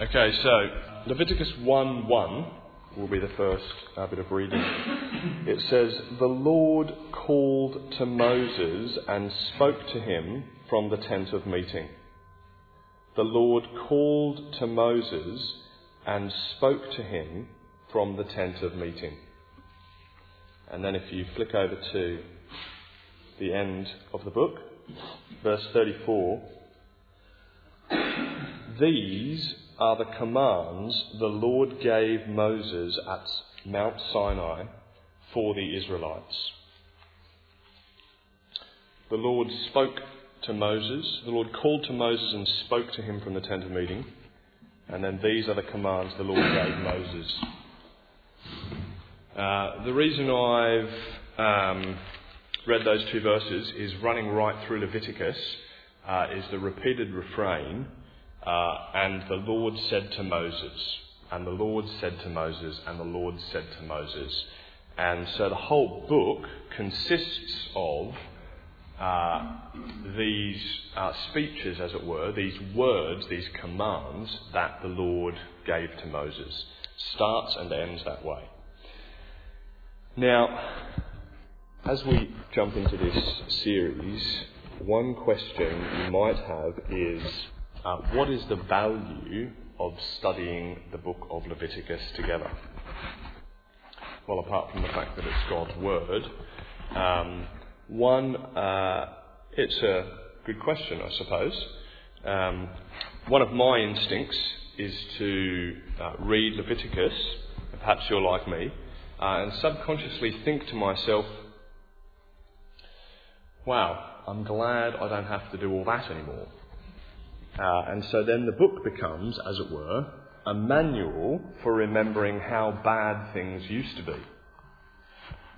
Okay, so Leviticus 1 1 will be the first uh, bit of reading. It says, The Lord called to Moses and spoke to him from the tent of meeting. The Lord called to Moses and spoke to him from the tent of meeting. And then if you flick over to the end of the book, verse 34, these are the commands the Lord gave Moses at Mount Sinai for the Israelites. The Lord spoke to Moses, the Lord called to Moses and spoke to him from the tent of meeting. And then these are the commands the Lord gave Moses. Uh, the reason I've um, read those two verses is running right through Leviticus uh, is the repeated refrain uh, and the Lord said to Moses, and the Lord said to Moses, and the Lord said to Moses. And so the whole book consists of uh, these uh, speeches, as it were, these words, these commands that the Lord gave to Moses. Starts and ends that way. Now, as we jump into this series, one question you might have is uh, what is the value of studying the book of Leviticus together? Well, apart from the fact that it's God's Word, um, one, uh, it's a good question, I suppose. Um, one of my instincts is to uh, read Leviticus, perhaps you're like me, uh, and subconsciously think to myself, wow, I'm glad I don't have to do all that anymore. Uh, and so then the book becomes, as it were, a manual for remembering how bad things used to be.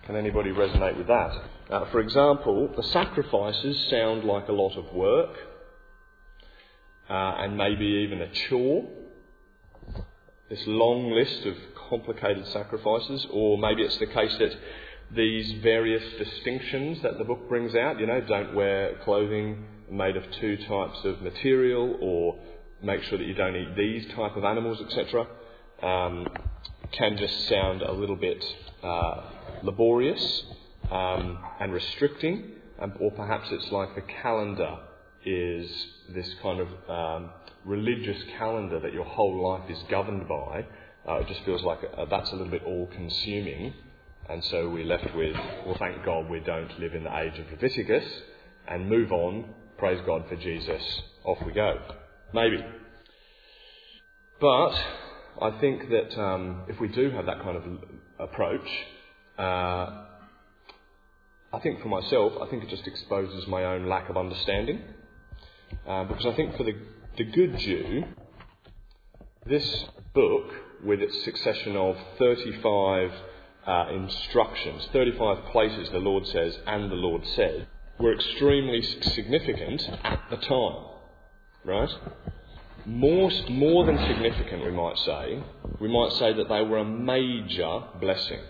Can anybody resonate with that? Uh, for example, the sacrifices sound like a lot of work uh, and maybe even a chore. This long list of complicated sacrifices, or maybe it's the case that these various distinctions that the book brings out, you know, don't wear clothing made of two types of material, or make sure that you don't eat these type of animals, etc., um, can just sound a little bit uh, laborious um, and restricting, um, or perhaps it's like the calendar is this kind of um, religious calendar that your whole life is governed by. Uh, it just feels like uh, that's a little bit all-consuming. And so we're left with, well, thank God we don't live in the age of Leviticus and move on praise God for Jesus, off we go. Maybe. But I think that um, if we do have that kind of approach, uh, I think for myself, I think it just exposes my own lack of understanding. Uh, because I think for the, the good Jew, this book, with its succession of 35 uh, instructions, 35 places the Lord says, and the Lord said, were extremely significant at the time, right? More, more than significant, we might say. We might say that they were a major blessing.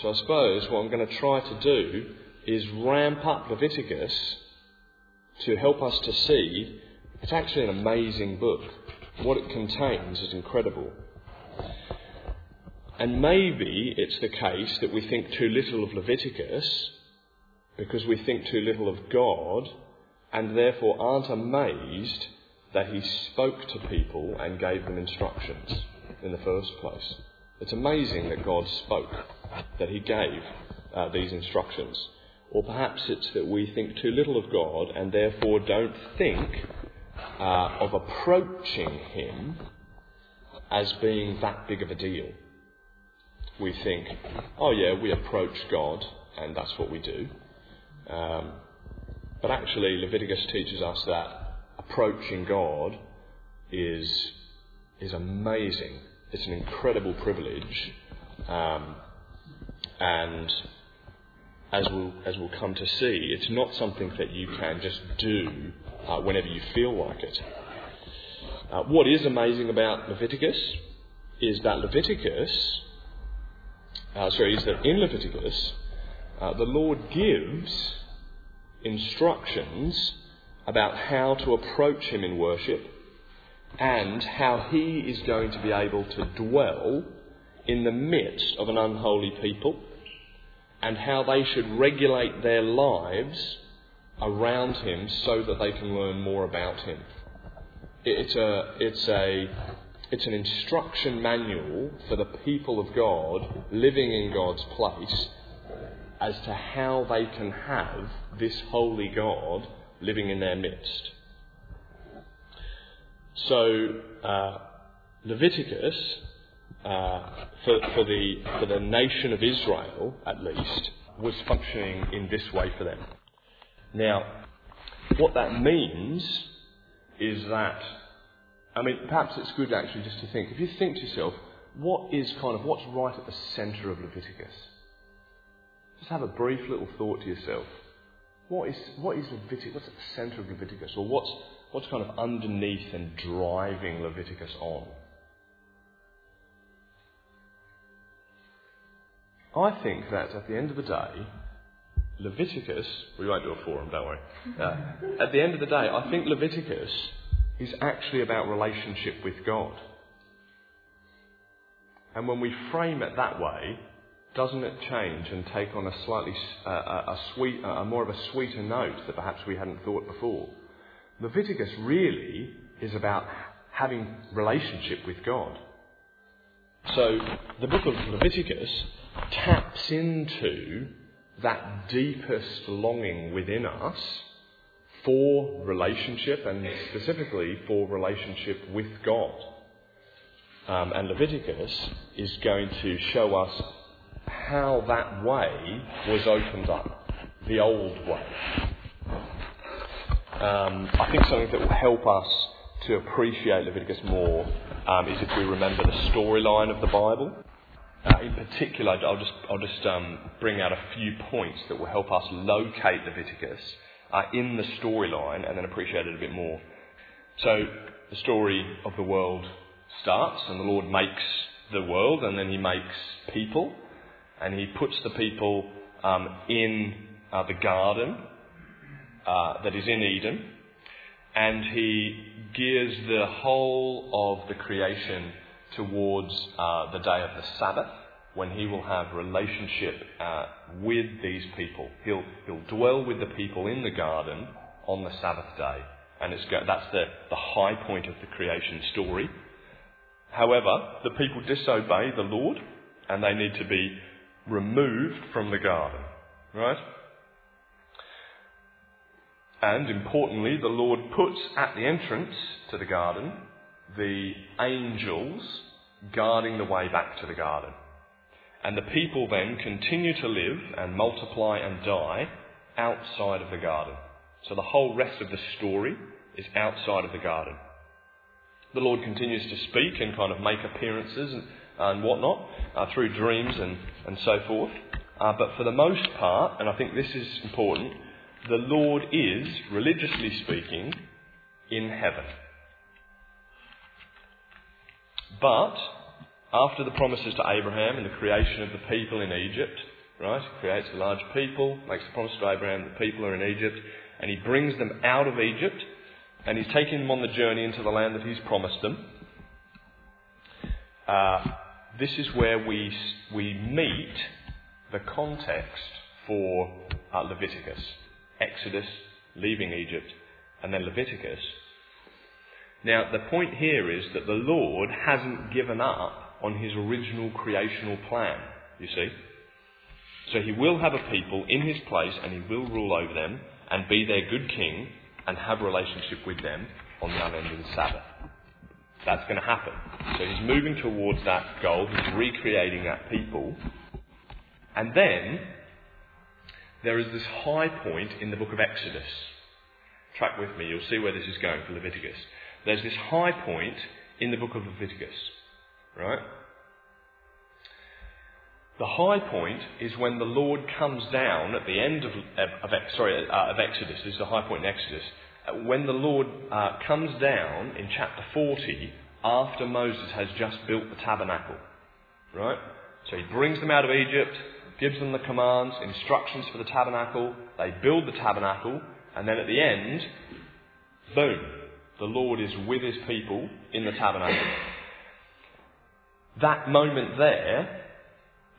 So I suppose what I'm going to try to do is ramp up Leviticus to help us to see it's actually an amazing book. What it contains is incredible. And maybe it's the case that we think too little of Leviticus because we think too little of God and therefore aren't amazed that He spoke to people and gave them instructions in the first place. It's amazing that God spoke, that He gave uh, these instructions. Or perhaps it's that we think too little of God and therefore don't think uh, of approaching Him as being that big of a deal. We think, oh yeah, we approach God and that's what we do. Um, but actually, Leviticus teaches us that approaching God is, is amazing. It's an incredible privilege. Um, and as we'll, as we'll come to see, it's not something that you can just do uh, whenever you feel like it. Uh, what is amazing about Leviticus is that Leviticus, uh, sorry, is that in Leviticus, uh, the Lord gives instructions about how to approach Him in worship and how he is going to be able to dwell in the midst of an unholy people and how they should regulate their lives around him so that they can learn more about him. It's a, it's a, it's an instruction manual for the people of God living in God's place as to how they can have this holy God living in their midst. So, uh, Leviticus, uh, for, for, the, for the nation of Israel at least, was functioning in this way for them. Now, what that means is that, I mean, perhaps it's good actually just to think, if you think to yourself, what is kind of, what's right at the centre of Leviticus? Just have a brief little thought to yourself. What is, what is Leviticus? What's at the centre of Leviticus? Or what's, what's kind of underneath and driving Leviticus on? I think that at the end of the day, Leviticus, we won't do a forum, don't worry. Uh, at the end of the day, I think Leviticus is actually about relationship with God. And when we frame it that way, doesn't it change and take on a slightly uh, a, sweet, a more of a sweeter note that perhaps we hadn't thought before? Leviticus really is about having relationship with God. So the book of Leviticus taps into that deepest longing within us for relationship and specifically for relationship with God. Um, and Leviticus is going to show us how that way was opened up, the old way. Um, I think something that will help us to appreciate Leviticus more um, is if we remember the storyline of the Bible. Uh, in particular, I'll just, I'll just um, bring out a few points that will help us locate Leviticus uh, in the storyline and then appreciate it a bit more. So, the story of the world starts, and the Lord makes the world, and then He makes people and he puts the people um, in uh, the garden uh, that is in Eden, and he gears the whole of the creation towards uh, the day of the Sabbath, when he will have relationship uh, with these people. He'll, he'll dwell with the people in the garden on the Sabbath day, and it's, that's the, the high point of the creation story. However, the people disobey the Lord, and they need to be removed from the garden. Right? And importantly, the Lord puts at the entrance to the garden the angels guarding the way back to the garden. And the people then continue to live and multiply and die outside of the garden. So the whole rest of the story is outside of the garden. The Lord continues to speak and kind of make appearances and and whatnot uh, through dreams and, and so forth. Uh, but for the most part, and I think this is important, the Lord is, religiously speaking, in heaven. But after the promises to Abraham and the creation of the people in Egypt, right? He creates a large people, makes the promise to Abraham that the people are in Egypt, and he brings them out of Egypt, and he's taking them on the journey into the land that he's promised them. Uh, this is where we, we meet the context for uh, Leviticus. Exodus, leaving Egypt, and then Leviticus. Now, the point here is that the Lord hasn't given up on his original creational plan, you see. So he will have a people in his place and he will rule over them and be their good king and have relationship with them on the unending Sabbath. That's going to happen. So he's moving towards that goal. He's recreating that people. And then there is this high point in the book of Exodus. Track with me, you'll see where this is going for Leviticus. There's this high point in the book of Leviticus, right? The high point is when the Lord comes down at the end of, of, of sorry, uh, of Exodus. This is the high point in Exodus. When the Lord uh, comes down in chapter 40 after Moses has just built the tabernacle. Right? So he brings them out of Egypt, gives them the commands, instructions for the tabernacle, they build the tabernacle, and then at the end, boom, the Lord is with his people in the tabernacle. That moment there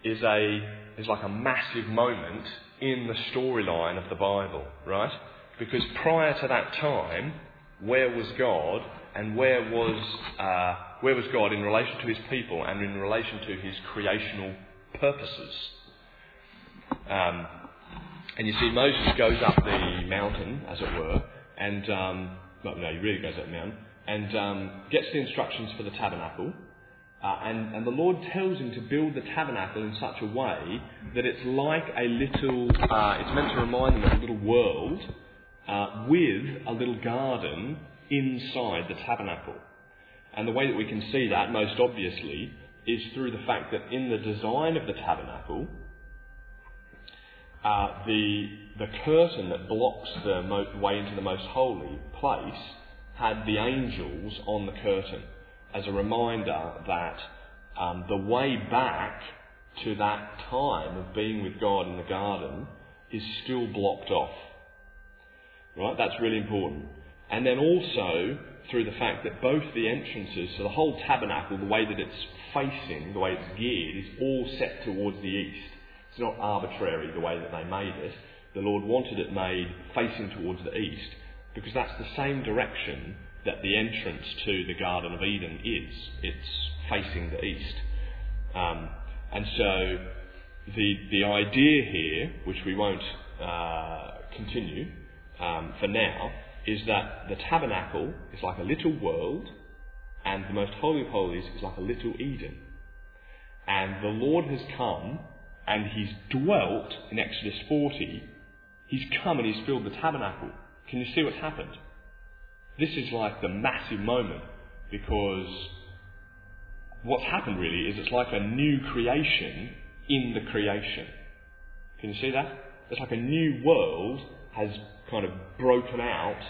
is a is like a massive moment in the storyline of the Bible, right? Because prior to that time, where was God and where was uh, where was God in relation to his people and in relation to his creational purposes? Um, and you see, Moses goes up the mountain, as it were, and um, well, no, he really goes up the mountain and um, gets the instructions for the tabernacle. Uh, and, and the Lord tells him to build the tabernacle in such a way that it's like a little, uh, it's meant to remind them of a little world uh, with a little garden inside the tabernacle. And the way that we can see that most obviously is through the fact that in the design of the tabernacle, uh, the, the curtain that blocks the mo- way into the most holy place had the angels on the curtain as a reminder that um, the way back to that time of being with God in the garden is still blocked off. Right? That's really important. And then also through the fact that both the entrances, so the whole tabernacle, the way that it's facing, the way it's geared, is all set towards the east. It's not arbitrary the way that they made it. The Lord wanted it made facing towards the east because that's the same direction that the entrance to the Garden of Eden is. It's facing the east. Um, and so the, the idea here, which we won't uh, continue um, for now, is that the tabernacle is like a little world and the most holy of holies is like a little Eden. And the Lord has come and he's dwelt in Exodus 40. He's come and he's filled the tabernacle. Can you see what's happened? This is like the massive moment because what's happened really is it's like a new creation in the creation. Can you see that? It's like a new world has kind of broken out,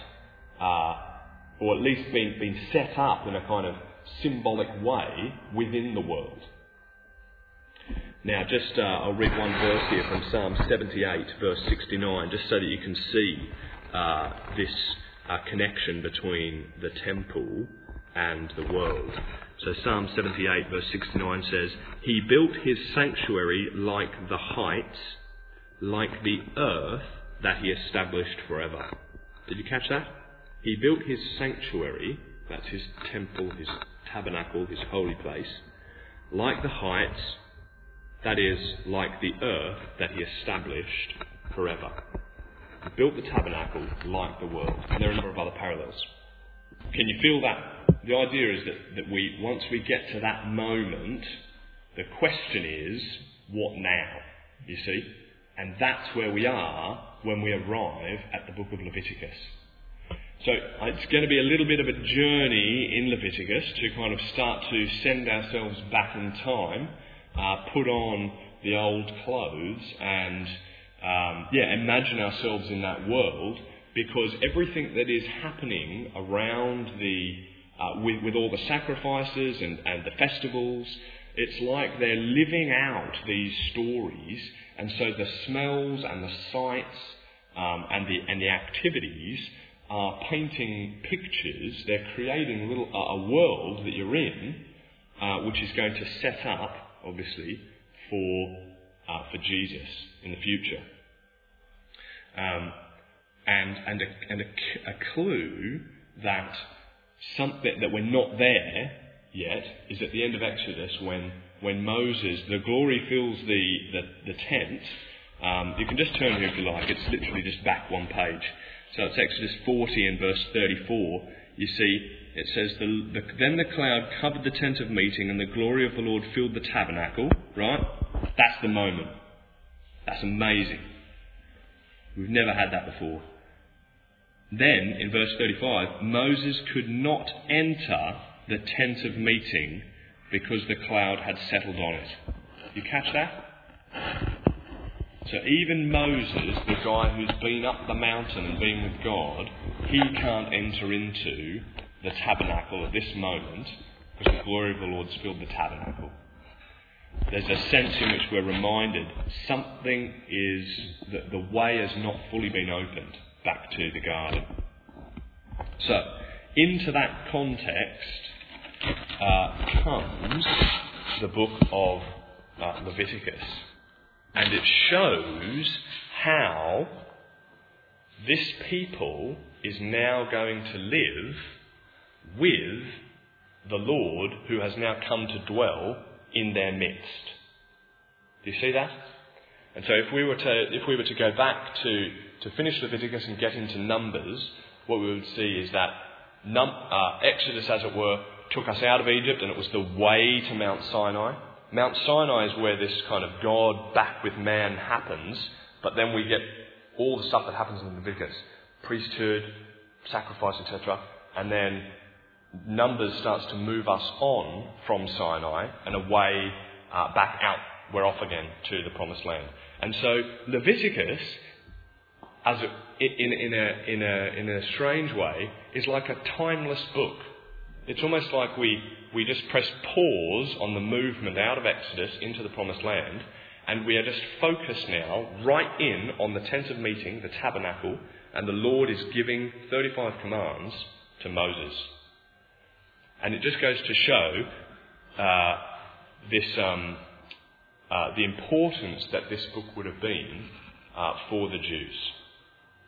uh, or at least been, been set up in a kind of symbolic way within the world. Now, just uh, I'll read one verse here from Psalm 78, verse 69, just so that you can see uh, this uh, connection between the temple and the world. So Psalm 78, verse 69 says, He built his sanctuary like the heights, like the earth that he established forever. Did you catch that? He built his sanctuary, that's his temple, his tabernacle, his holy place, like the heights, that is, like the earth that he established forever. He built the tabernacle like the world. And there are a number of other parallels. Can you feel that? The idea is that, that we, once we get to that moment, the question is, what now? You see? And that's where we are when we arrive at the book of Leviticus. So it's going to be a little bit of a journey in Leviticus to kind of start to send ourselves back in time, uh, put on the old clothes, and um, yeah, imagine ourselves in that world because everything that is happening around the uh, with, with all the sacrifices and, and the festivals, it's like they're living out these stories, and so the smells and the sights um, and the and the activities are painting pictures. They're creating a little uh, a world that you're in, uh, which is going to set up, obviously, for uh, for Jesus in the future. Um, and and a, and a, a clue that something that we're not there yet is at the end of Exodus when when Moses the glory fills the the, the tent. Um, you can just turn here if you like. It's literally just back one page. So it's Exodus 40 and verse 34. You see, it says, the, the, Then the cloud covered the tent of meeting, and the glory of the Lord filled the tabernacle. Right? That's the moment. That's amazing. We've never had that before. Then, in verse 35, Moses could not enter the tent of meeting because the cloud had settled on it. You catch that? So even Moses, the guy who's been up the mountain and been with God, he can't enter into the tabernacle at this moment because the glory of the Lord's filled the tabernacle. There's a sense in which we're reminded something is that the way has not fully been opened back to the garden. So, into that context uh, comes the book of uh, Leviticus. And it shows how this people is now going to live with the Lord who has now come to dwell in their midst. Do you see that? And so if we were to, if we were to go back to, to finish Leviticus and get into Numbers, what we would see is that num, uh, Exodus, as it were, took us out of Egypt and it was the way to Mount Sinai. Mount Sinai is where this kind of God back with man happens, but then we get all the stuff that happens in Leviticus priesthood, sacrifice, etc. And then Numbers starts to move us on from Sinai and away uh, back out. We're off again to the promised land. And so Leviticus, as a, in, in, a, in, a, in a strange way, is like a timeless book. It's almost like we, we just press pause on the movement out of Exodus into the promised land, and we are just focused now right in on the tent of meeting, the tabernacle, and the Lord is giving 35 commands to Moses. And it just goes to show uh, this, um, uh, the importance that this book would have been uh, for the Jews.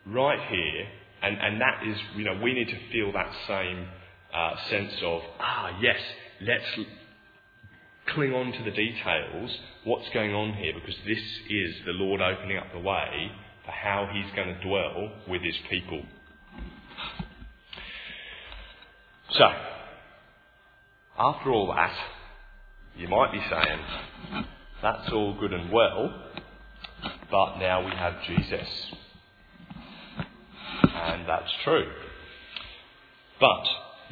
Right here, and, and that is, you know, we need to feel that same uh, sense of, ah, yes, let's cling on to the details, what's going on here, because this is the Lord opening up the way for how He's going to dwell with His people. So, after all that, you might be saying, that's all good and well, but now we have Jesus. And that's true. But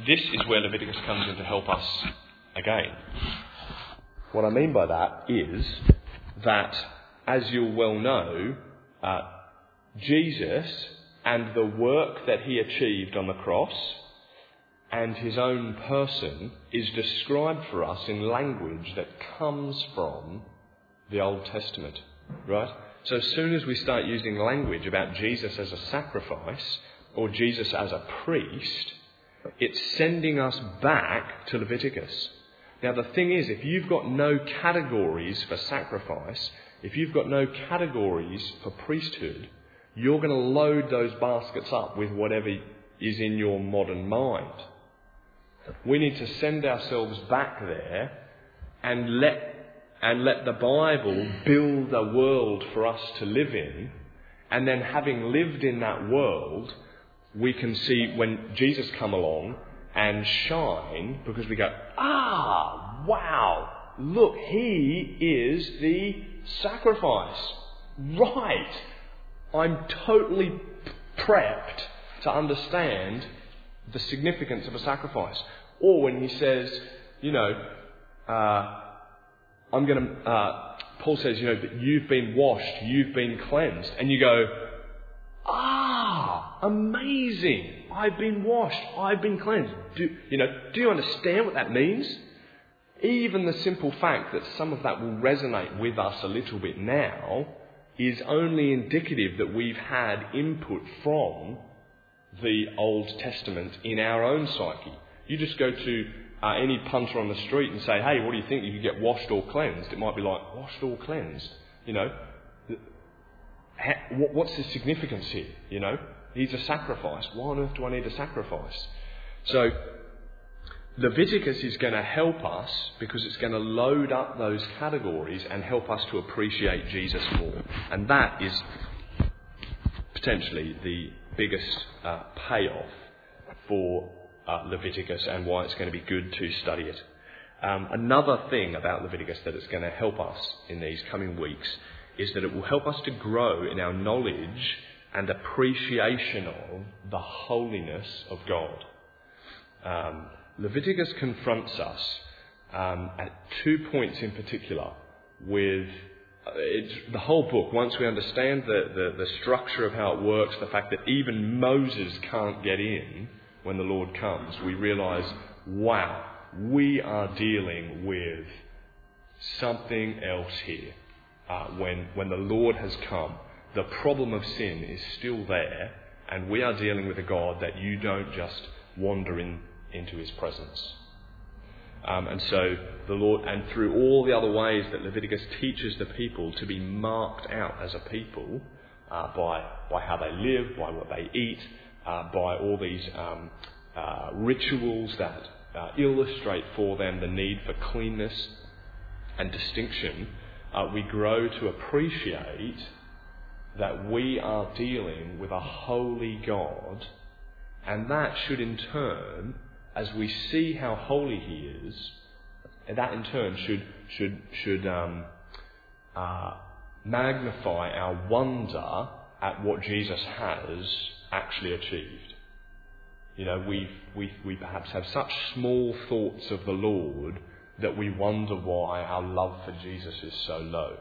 this is where Leviticus comes in to help us again. What I mean by that is that, as you'll well know, uh, Jesus and the work that he achieved on the cross and his own person is described for us in language that comes from the Old Testament, right? So as soon as we start using language about Jesus as a sacrifice or Jesus as a priest, it's sending us back to Leviticus. Now, the thing is, if you've got no categories for sacrifice, if you've got no categories for priesthood, you're going to load those baskets up with whatever is in your modern mind. We need to send ourselves back there and let, and let the Bible build a world for us to live in. And then having lived in that world, we can see when Jesus come along and shine because we go, ah, wow, look, he is the sacrifice. Right. I'm totally prepped to understand the significance of a sacrifice. Or when he says, you know, uh, I'm going to, uh, Paul says, you know, that you've been washed, you've been cleansed. And you go, ah, amazing. I've been washed, I've been cleansed. Do, you know, do you understand what that means? Even the simple fact that some of that will resonate with us a little bit now is only indicative that we've had input from the Old Testament in our own psyche. You just go to uh, any punter on the street and say, hey, what do you think? You could get washed or cleansed. It might be like, washed or cleansed? You know, what's the significance here? You know, needs a sacrifice. Why on earth do I need a sacrifice? So, Leviticus is going to help us because it's going to load up those categories and help us to appreciate Jesus more. And that is potentially the biggest uh, payoff for uh, Leviticus and why it's going to be good to study it. Um, another thing about Leviticus that is going to help us in these coming weeks is that it will help us to grow in our knowledge and appreciation of the holiness of God. Um, Leviticus confronts us um, at two points in particular with uh, the whole book, once we understand the, the, the, structure of how it works, the fact that even Moses can't get in when the Lord comes, we realize, wow, we are dealing with something else here. Uh, when, when the Lord has come, the problem of sin is still there, and we are dealing with a God that you don't just wander in, into his presence. Um, and so the Lord, and through all the other ways that Leviticus teaches the people to be marked out as a people uh, by, by how they live, by what they eat, uh, by all these um, uh, rituals that uh, illustrate for them the need for cleanness and distinction, uh, we grow to appreciate that we are dealing with a holy God, and that should in turn, as we see how holy He is, that in turn should should should um, uh, magnify our wonder at what Jesus has actually achieved. You know, we we we perhaps have such small thoughts of the Lord that we wonder why our love for Jesus is so low.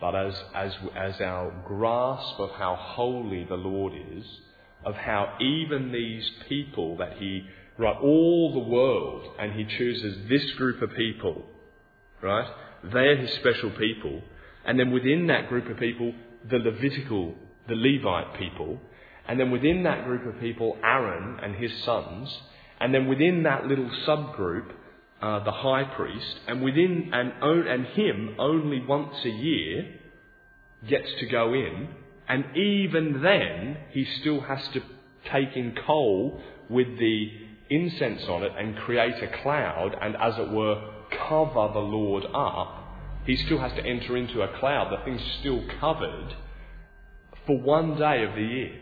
But as, as, as our grasp of how holy the Lord is, of how even these people that He, right, all the world, and He chooses this group of people, right? They're His special people. And then within that group of people, the Levitical, the Levite people. And then within that group of people, Aaron and his sons. And then within that little subgroup, uh, the high priest, and within and, and him only once a year gets to go in, and even then he still has to take in coal with the incense on it and create a cloud, and as it were, cover the Lord up. He still has to enter into a cloud. The thing's still covered for one day of the year.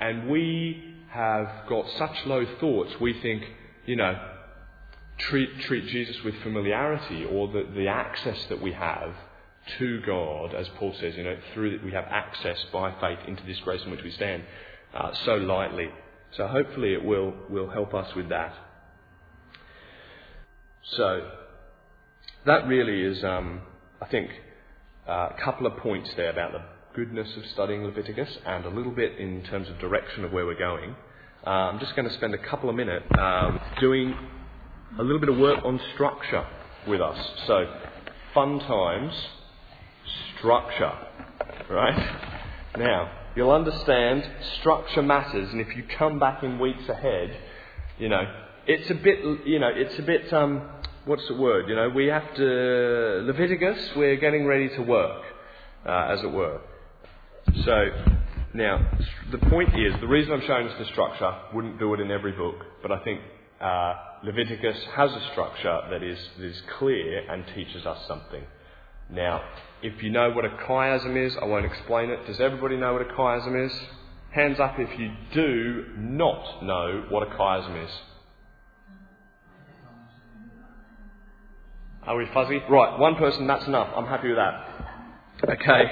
And we have got such low thoughts, we think, you know, treat, treat Jesus with familiarity or the, the access that we have to God, as Paul says, you know, through that we have access by faith into this grace in which we stand uh, so lightly. So hopefully it will, will help us with that. So that really is, um, I think, uh, a couple of points there about the goodness of studying Leviticus and a little bit in terms of direction of where we're going. Uh, I'm just going to spend a couple of minutes um, doing a little bit of work on structure with us. So, fun times, structure, right? Now, you'll understand structure matters, and if you come back in weeks ahead, you know, it's a bit, you know, it's a bit, um, what's the word? You know, we have to, Leviticus, we're getting ready to work, uh, as it were. So, now, the point is, the reason I'm showing us the structure, wouldn't do it in every book, but I think uh, Leviticus has a structure that is, that is clear and teaches us something. Now, if you know what a chiasm is, I won't explain it. Does everybody know what a chiasm is? Hands up if you do not know what a chiasm is. Are we fuzzy? Right, one person, that's enough. I'm happy with that. Okay,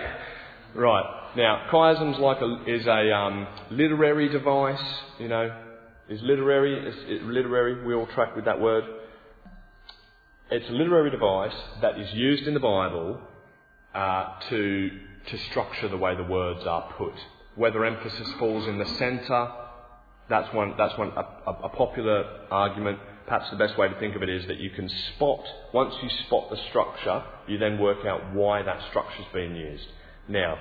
right. Now, chiasm's like a, is a um, literary device, you know, is literary. Is literary. We all track with that word. It's a literary device that is used in the Bible uh, to to structure the way the words are put. Whether emphasis falls in the centre, that's one. That's one. A, a popular argument. Perhaps the best way to think of it is that you can spot once you spot the structure, you then work out why that structure is being used. Now,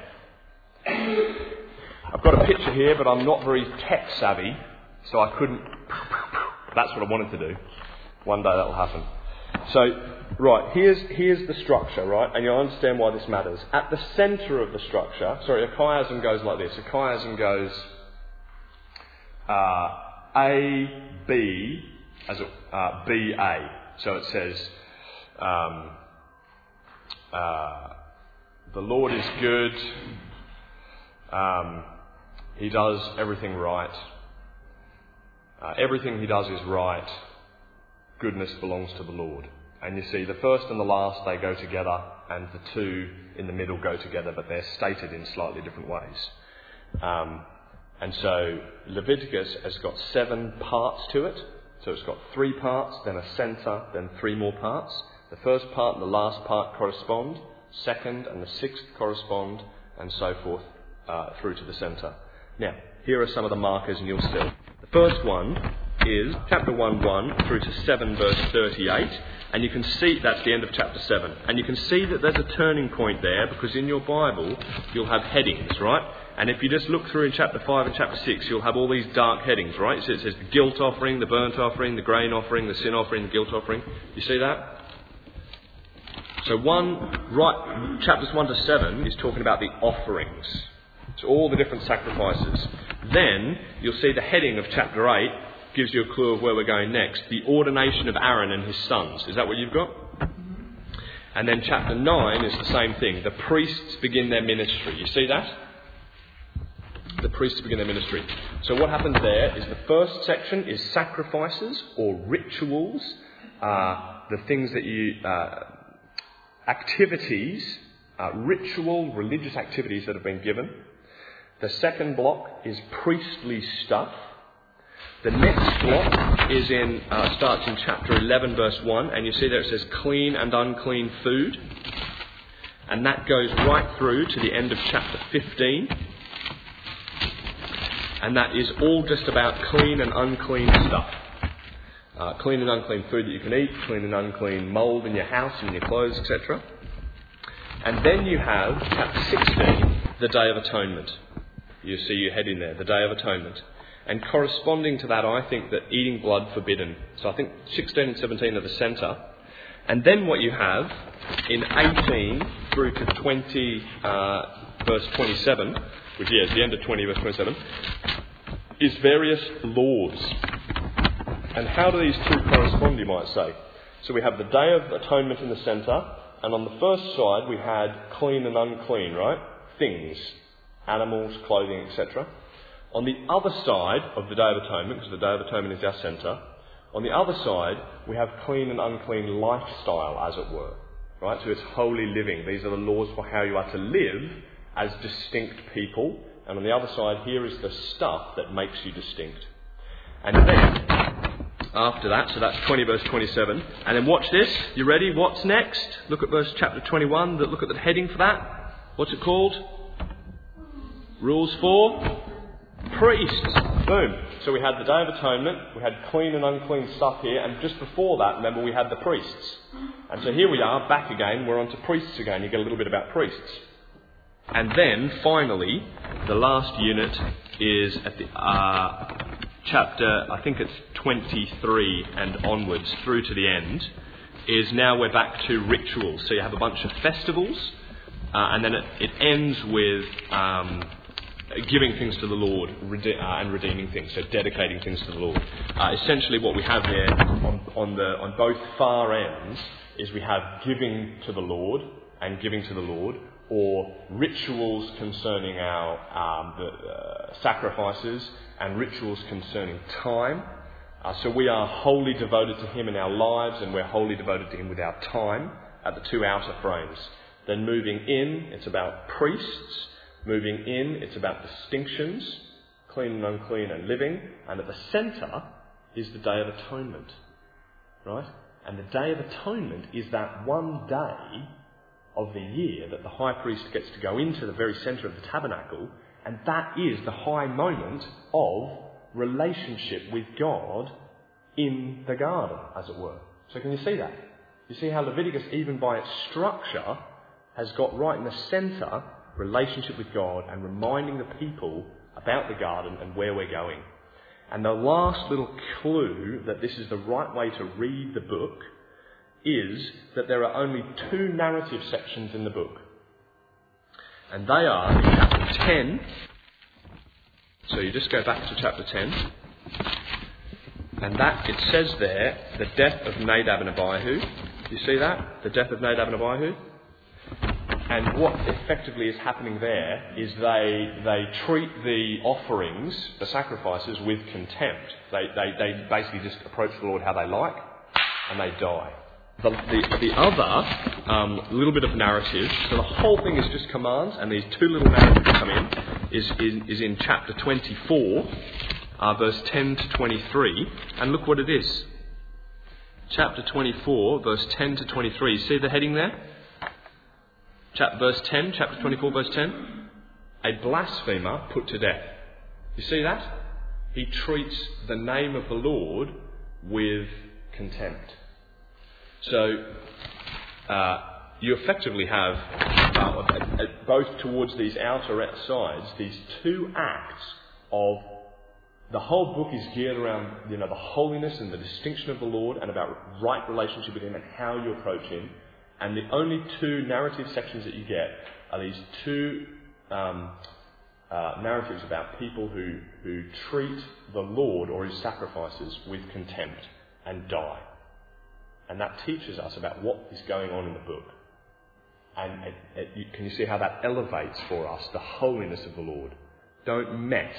I've got a picture here, but I'm not very tech savvy. So I couldn't. That's what I wanted to do. One day that will happen. So, right, here's, here's the structure, right? And you'll understand why this matters. At the centre of the structure, sorry, a chiasm goes like this. A chiasm goes uh, A, B, as a, uh, B, A. So it says, um, uh, the Lord is good. Um, he does everything right. Uh, everything he does is right. Goodness belongs to the Lord. And you see, the first and the last, they go together, and the two in the middle go together, but they're stated in slightly different ways. Um, and so Leviticus has got seven parts to it. So it's got three parts, then a centre, then three more parts. The first part and the last part correspond, second and the sixth correspond, and so forth uh, through to the centre. Now, here are some of the markers, and you'll see. First one is chapter 1 1 through to 7 verse 38. And you can see that's the end of chapter 7. And you can see that there's a turning point there because in your Bible you'll have headings, right? And if you just look through in chapter 5 and chapter 6, you'll have all these dark headings, right? So it says the guilt offering, the burnt offering, the grain offering, the sin offering, the guilt offering. You see that? So one, right, chapters 1 to 7 is talking about the offerings. So all the different sacrifices. Then you'll see the heading of chapter 8 gives you a clue of where we're going next. The ordination of Aaron and his sons. Is that what you've got? And then chapter 9 is the same thing. The priests begin their ministry. You see that? The priests begin their ministry. So what happens there is the first section is sacrifices or rituals, uh, the things that you, uh, activities, uh, ritual, religious activities that have been given. The second block is priestly stuff. The next block is in uh, starts in chapter 11, verse 1, and you see there it says clean and unclean food. And that goes right through to the end of chapter 15. And that is all just about clean and unclean stuff. Uh, clean and unclean food that you can eat, clean and unclean mould in your house and your clothes, etc. And then you have chapter 16, the Day of Atonement. You see you head in there, the Day of Atonement. And corresponding to that, I think that eating blood forbidden. So I think 16 and 17 are the centre. And then what you have in 18 through to 20, uh, verse 27, which is the end of 20, verse 27, is various laws and how do these two correspond, you might say? So we have the Day of Atonement in the centre, and on the first side we had clean and unclean, right? Things, animals, clothing, etc. On the other side of the Day of Atonement, because the Day of Atonement is our centre, on the other side we have clean and unclean lifestyle, as it were. Right? So it's holy living. These are the laws for how you are to live as distinct people. And on the other side, here is the stuff that makes you distinct. And then after that. So that's 20 verse 27. And then watch this. You ready? What's next? Look at verse chapter 21. Look at the heading for that. What's it called? Rules for priests. Boom. So we had the Day of Atonement, we had clean and unclean stuff here, and just before that, remember, we had the priests. And so here we are, back again, we're on to priests again. You get a little bit about priests. And then, finally, the last unit is at the uh, chapter, I think it's 23 and onwards through to the end, is now we're back to rituals. So you have a bunch of festivals, uh, and then it, it ends with um, giving things to the Lord uh, and redeeming things, so dedicating things to the Lord. Uh, essentially, what we have here on, on, the, on both far ends is we have giving to the Lord and giving to the Lord, or rituals concerning our um, the, uh, sacrifices and rituals concerning time. Uh, so we are wholly devoted to Him in our lives, and we're wholly devoted to Him with our time at the two outer frames. Then moving in, it's about priests. Moving in, it's about distinctions, clean and unclean and living. And at the centre is the Day of Atonement. Right? And the Day of Atonement is that one day of the year that the high priest gets to go into the very centre of the tabernacle, and that is the high moment of relationship with God in the garden, as it were. So can you see that? You see how Leviticus, even by its structure, has got right in the centre relationship with God and reminding the people about the garden and where we're going. And the last little clue that this is the right way to read the book is that there are only two narrative sections in the book. And they are in chapter 10. So you just go back to chapter 10. And that, it says there, the death of Nadab and Abihu. You see that? The death of Nadab and Abihu. And what effectively is happening there is they, they treat the offerings, the sacrifices, with contempt. They, they, they basically just approach the Lord how they like, and they die. The, the, the other um, little bit of narrative, so the whole thing is just commands, and these two little narratives come in, is, is, is in chapter 24, uh, verse 10 to 23. And look what it is. Chapter 24, verse 10 to 23. See the heading there? Chap- verse 10, chapter 24, verse 10. A blasphemer put to death. You see that? he treats the name of the Lord with contempt. So, uh, you effectively have, uh, both towards these outer sides, these two acts of the whole book is geared around you know, the holiness and the distinction of the Lord and about right relationship with Him and how you approach Him. And the only two narrative sections that you get are these two um, uh, narratives about people who, who treat the Lord or His sacrifices with contempt and die. And that teaches us about what is going on in the book. And it, it, you, can you see how that elevates for us the holiness of the Lord? Don't mess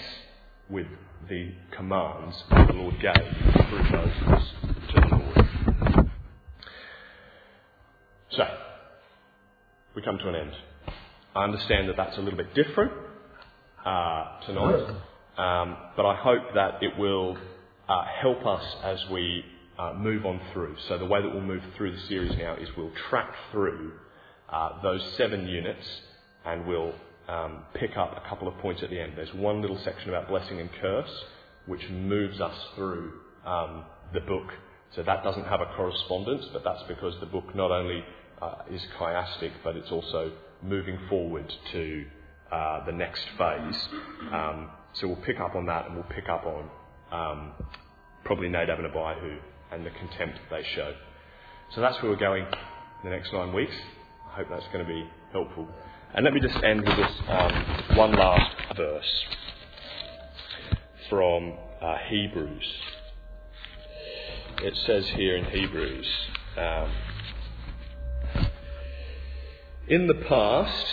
with the commands the Lord gave through Moses to the Lord. We come to an end. I understand that that's a little bit different uh, tonight, um, but I hope that it will uh, help us as we uh, move on through. So, the way that we'll move through the series now is we'll track through uh, those seven units and we'll um, pick up a couple of points at the end. There's one little section about blessing and curse, which moves us through um, the book. So that doesn't have a correspondence, but that's because the book not only uh, is chiastic, but it's also moving forward to uh, the next phase. Um, so we'll pick up on that, and we'll pick up on um, probably Nadab and Abihu and the contempt they show. So that's where we're going in the next nine weeks. I hope that's going to be helpful. And let me just end with this um, one last verse from uh, Hebrews. It says here in Hebrews, um, in the past,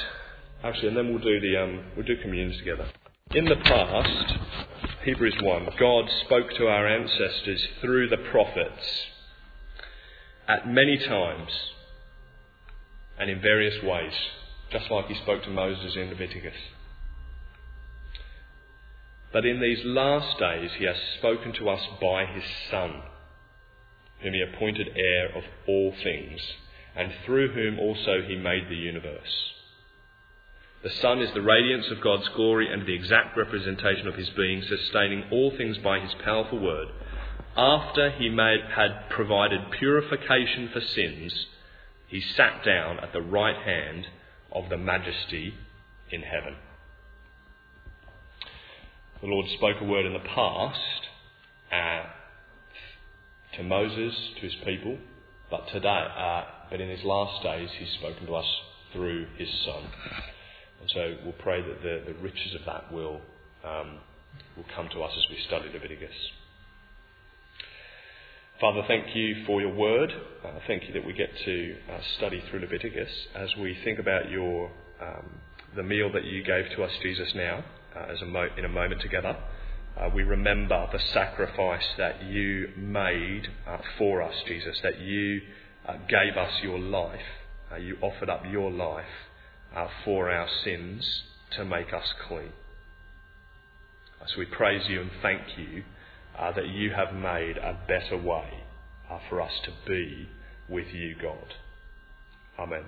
actually, and then we'll do the um, we'll do communions together. In the past, Hebrews one, God spoke to our ancestors through the prophets at many times and in various ways just like he spoke to Moses in Leviticus. But in these last days he has spoken to us by his Son, whom he appointed heir of all things, and through whom also he made the universe. The son is the radiance of God's glory and the exact representation of his being, sustaining all things by his powerful word. After he made, had provided purification for sins, he sat down at the right hand of the majesty in heaven. The Lord spoke a word in the past uh, to Moses, to his people, but today, uh, but in his last days, he's spoken to us through his Son. And so we'll pray that the, the riches of that will, um, will come to us as we study Leviticus. Father, thank you for your word. Uh, thank you that we get to uh, study through Leviticus as we think about your um, the meal that you gave to us, Jesus, now uh, as a mo- in a moment together. Uh, we remember the sacrifice that you made uh, for us, Jesus, that you uh, gave us your life. you offered up your life for our sins to make us clean. so we praise you and thank you uh, that you have made a better way uh, for us to be with you, God. Amen.